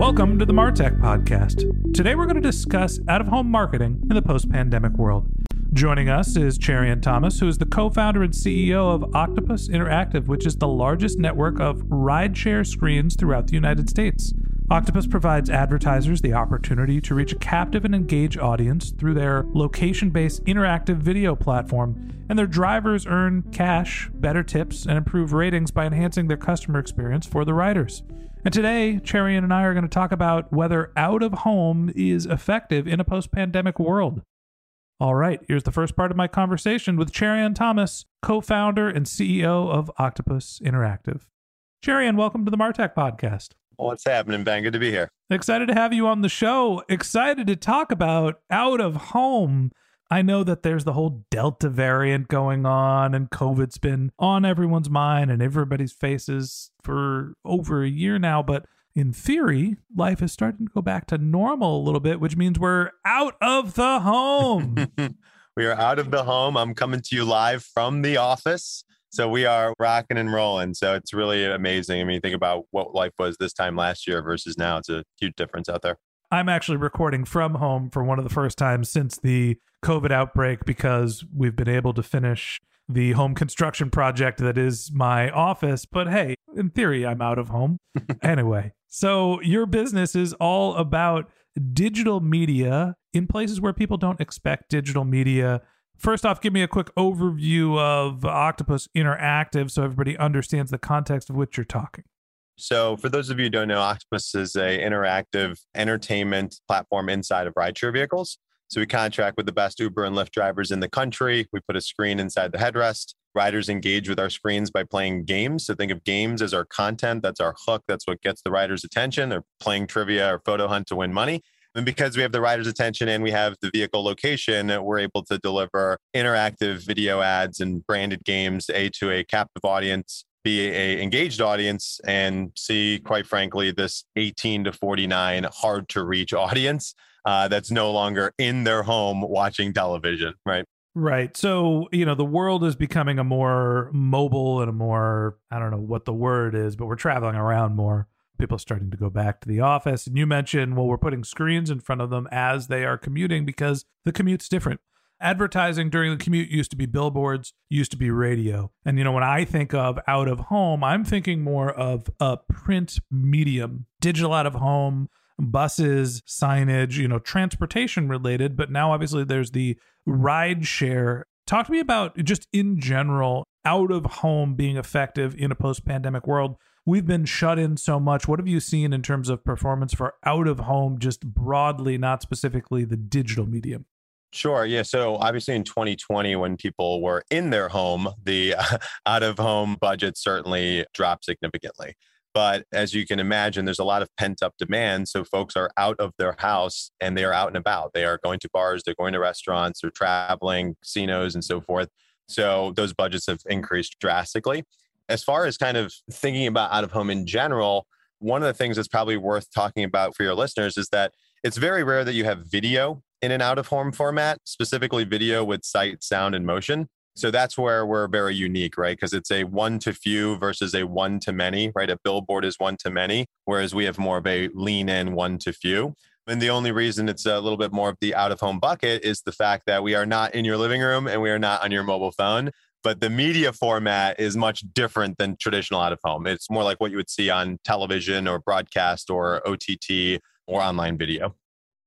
Welcome to the Martech Podcast. Today we're going to discuss out of home marketing in the post pandemic world. Joining us is Cherian Thomas, who is the co founder and CEO of Octopus Interactive, which is the largest network of rideshare screens throughout the United States. Octopus provides advertisers the opportunity to reach a captive and engaged audience through their location based interactive video platform, and their drivers earn cash, better tips, and improve ratings by enhancing their customer experience for the riders. And today, Cherian and I are going to talk about whether out of home is effective in a post pandemic world. All right, here's the first part of my conversation with Cherian Thomas, co founder and CEO of Octopus Interactive. Cherian, welcome to the Martech podcast. What's happening, Ben? Good to be here. Excited to have you on the show. Excited to talk about out of home. I know that there's the whole Delta variant going on, and COVID's been on everyone's mind and everybody's faces for over a year now. But in theory, life is starting to go back to normal a little bit, which means we're out of the home. we are out of the home. I'm coming to you live from the office. So we are rocking and rolling. So it's really amazing. I mean, think about what life was this time last year versus now. It's a huge difference out there. I'm actually recording from home for one of the first times since the COVID outbreak because we've been able to finish the home construction project that is my office. But hey, in theory, I'm out of home. anyway, so your business is all about digital media in places where people don't expect digital media. First off, give me a quick overview of Octopus Interactive so everybody understands the context of which you're talking. So, for those of you who don't know, Octopus is a interactive entertainment platform inside of rideshare vehicles. So we contract with the best Uber and Lyft drivers in the country. We put a screen inside the headrest. Riders engage with our screens by playing games. So think of games as our content. That's our hook. That's what gets the riders' attention. They're playing trivia or photo hunt to win money. And because we have the rider's attention and we have the vehicle location, we're able to deliver interactive video ads and branded games, A, to a captive audience, be a engaged audience and see quite frankly this 18 to 49 hard to reach audience uh, that's no longer in their home watching television, right? Right. So, you know, the world is becoming a more mobile and a more, I don't know what the word is, but we're traveling around more. People starting to go back to the office. And you mentioned, well, we're putting screens in front of them as they are commuting because the commute's different. Advertising during the commute used to be billboards, used to be radio. And, you know, when I think of out of home, I'm thinking more of a print medium, digital out of home, buses, signage, you know, transportation related, but now obviously there's the ride share. Talk to me about just in general out of home being effective in a post pandemic world. We've been shut in so much. What have you seen in terms of performance for out of home, just broadly, not specifically the digital medium? Sure. Yeah. So obviously in 2020, when people were in their home, the out of home budget certainly dropped significantly. But as you can imagine, there's a lot of pent up demand. So folks are out of their house and they are out and about. They are going to bars, they're going to restaurants, they're traveling, casinos, and so forth. So those budgets have increased drastically. As far as kind of thinking about out of home in general, one of the things that's probably worth talking about for your listeners is that it's very rare that you have video in an out of home format, specifically video with sight, sound, and motion. So that's where we're very unique, right? Because it's a one to few versus a one to many, right? A billboard is one to many, whereas we have more of a lean in one to few. And the only reason it's a little bit more of the out of home bucket is the fact that we are not in your living room and we are not on your mobile phone. But the media format is much different than traditional out of home. It's more like what you would see on television or broadcast or OTT or online video.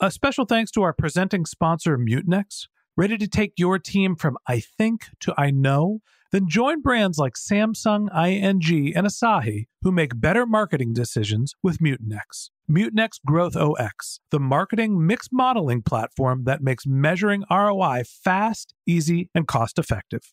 A special thanks to our presenting sponsor, Mutinex. Ready to take your team from I think to I know? Then join brands like Samsung, ING, and Asahi who make better marketing decisions with Mutinex. Mutinex Growth OS, the marketing mix modeling platform that makes measuring ROI fast, easy, and cost effective.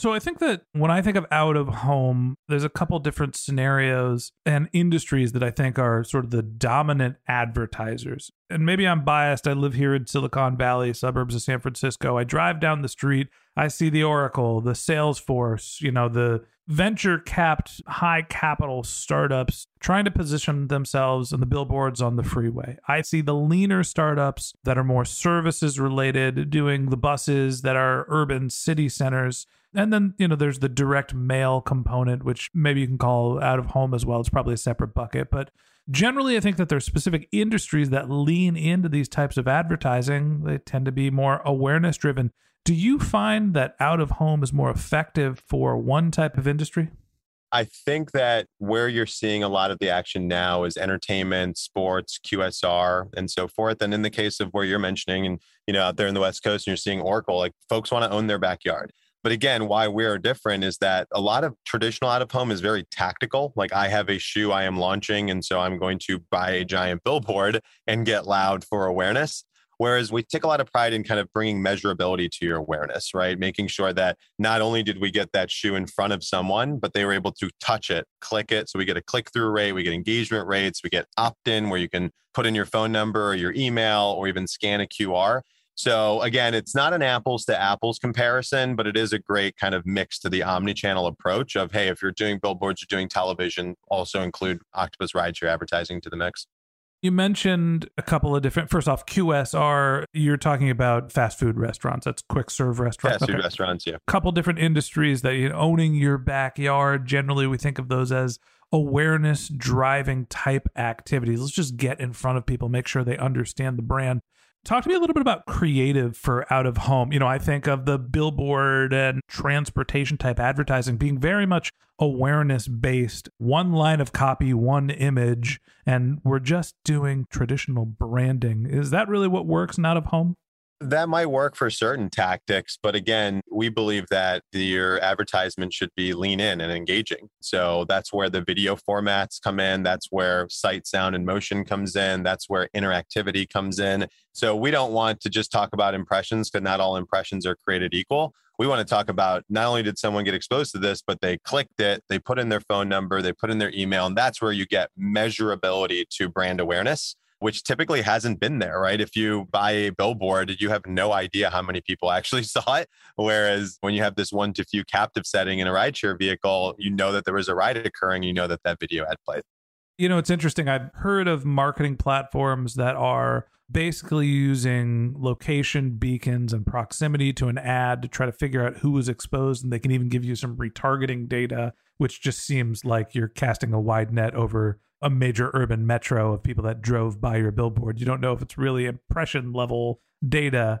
So I think that when I think of out of home, there's a couple different scenarios and industries that I think are sort of the dominant advertisers. And maybe I'm biased. I live here in Silicon Valley, suburbs of San Francisco. I drive down the street, I see the Oracle, the Salesforce, you know, the venture capped high capital startups trying to position themselves on the billboards on the freeway. I see the leaner startups that are more services related doing the buses that are urban city centers and then, you know, there's the direct mail component, which maybe you can call out of home as well. It's probably a separate bucket. But generally, I think that there's specific industries that lean into these types of advertising. They tend to be more awareness driven. Do you find that out of home is more effective for one type of industry? I think that where you're seeing a lot of the action now is entertainment, sports, QSR, and so forth. And in the case of where you're mentioning, and you know, out there in the West Coast, and you're seeing Oracle, like folks want to own their backyard. But again, why we're different is that a lot of traditional out of home is very tactical. Like I have a shoe I am launching, and so I'm going to buy a giant billboard and get loud for awareness. Whereas we take a lot of pride in kind of bringing measurability to your awareness, right? Making sure that not only did we get that shoe in front of someone, but they were able to touch it, click it. So we get a click through rate, we get engagement rates, we get opt in where you can put in your phone number or your email or even scan a QR. So again, it's not an apples to apples comparison, but it is a great kind of mix to the omni-channel approach of hey, if you're doing billboards, you're doing television, also include Octopus rides. Rideshare advertising to the mix. You mentioned a couple of different. First off, QSR. You're talking about fast food restaurants. That's quick serve restaurants. Fast food restaurants. Yeah. A couple different industries that you know, owning your backyard. Generally, we think of those as awareness driving type activities. Let's just get in front of people, make sure they understand the brand. Talk to me a little bit about creative for out of home. You know, I think of the billboard and transportation type advertising being very much awareness based, one line of copy, one image, and we're just doing traditional branding. Is that really what works in out of home? That might work for certain tactics, but again, we believe that your advertisement should be lean in and engaging. So that's where the video formats come in. That's where sight, sound, and motion comes in. That's where interactivity comes in. So we don't want to just talk about impressions because not all impressions are created equal. We want to talk about not only did someone get exposed to this, but they clicked it, they put in their phone number, they put in their email, and that's where you get measurability to brand awareness which typically hasn't been there, right? If you buy a billboard, you have no idea how many people actually saw it. Whereas when you have this one to few captive setting in a rideshare vehicle, you know that there was a ride occurring, you know that that video had played. You know, it's interesting. I've heard of marketing platforms that are basically using location beacons and proximity to an ad to try to figure out who was exposed. And they can even give you some retargeting data, which just seems like you're casting a wide net over a major urban metro of people that drove by your billboard. You don't know if it's really impression level data.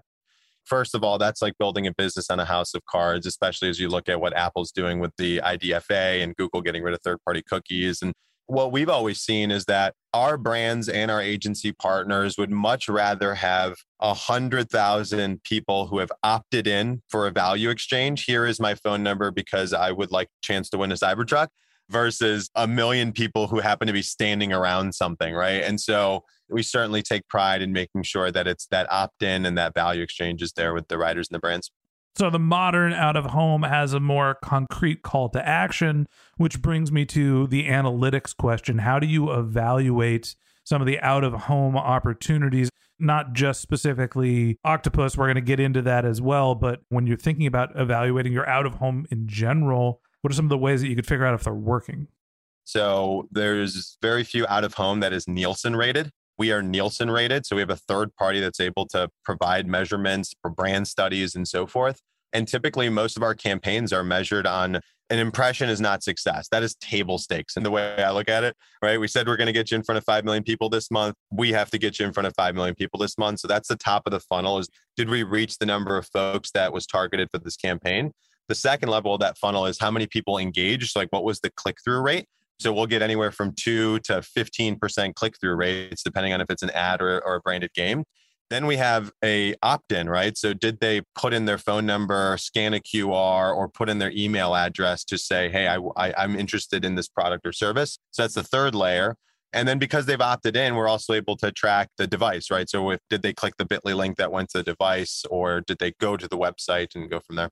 First of all, that's like building a business on a house of cards, especially as you look at what Apple's doing with the IDFA and Google getting rid of third party cookies. And what we've always seen is that our brands and our agency partners would much rather have a hundred thousand people who have opted in for a value exchange. Here is my phone number because I would like a chance to win a Cybertruck versus a million people who happen to be standing around something, right? And so we certainly take pride in making sure that it's that opt in and that value exchange is there with the riders and the brands. So the modern out of home has a more concrete call to action, which brings me to the analytics question. How do you evaluate some of the out of home opportunities? Not just specifically Octopus, we're going to get into that as well. But when you're thinking about evaluating your out of home in general, what are some of the ways that you could figure out if they're working? So there's very few out of home that is Nielsen rated. We are Nielsen rated. So we have a third party that's able to provide measurements for brand studies and so forth. And typically, most of our campaigns are measured on an impression is not success. That is table stakes in the way I look at it, right? We said we're going to get you in front of 5 million people this month. We have to get you in front of 5 million people this month. So that's the top of the funnel is did we reach the number of folks that was targeted for this campaign? The second level of that funnel is how many people engaged. like what was the click through rate? So we'll get anywhere from two to 15% click through rates, depending on if it's an ad or, or a branded game. Then we have a opt-in, right? So did they put in their phone number, scan a QR, or put in their email address to say, "Hey, I, I, I'm interested in this product or service"? So that's the third layer. And then because they've opted in, we're also able to track the device, right? So if did they click the Bitly link that went to the device, or did they go to the website and go from there?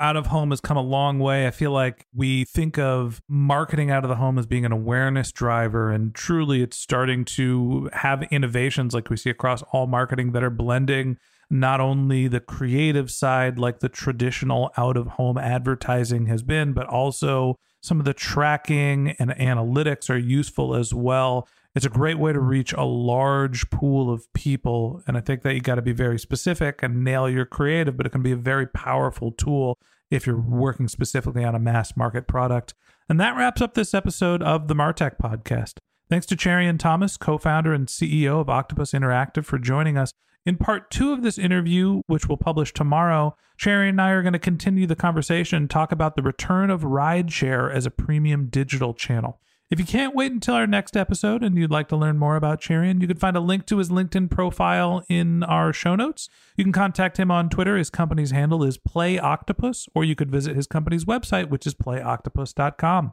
Out of home has come a long way. I feel like we think of marketing out of the home as being an awareness driver, and truly it's starting to have innovations like we see across all marketing that are blending not only the creative side, like the traditional out of home advertising has been, but also some of the tracking and analytics are useful as well. It's a great way to reach a large pool of people. And I think that you got to be very specific and nail your creative, but it can be a very powerful tool if you're working specifically on a mass market product. And that wraps up this episode of the Martech podcast. Thanks to Cherian Thomas, co founder and CEO of Octopus Interactive, for joining us. In part two of this interview, which we'll publish tomorrow, Cherian and I are going to continue the conversation, talk about the return of rideshare as a premium digital channel. If you can't wait until our next episode and you'd like to learn more about Cherian, you can find a link to his LinkedIn profile in our show notes. You can contact him on Twitter. His company's handle is Play Octopus, or you could visit his company's website, which is playoctopus.com.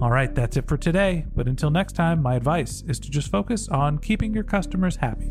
All right, that's it for today. But until next time, my advice is to just focus on keeping your customers happy.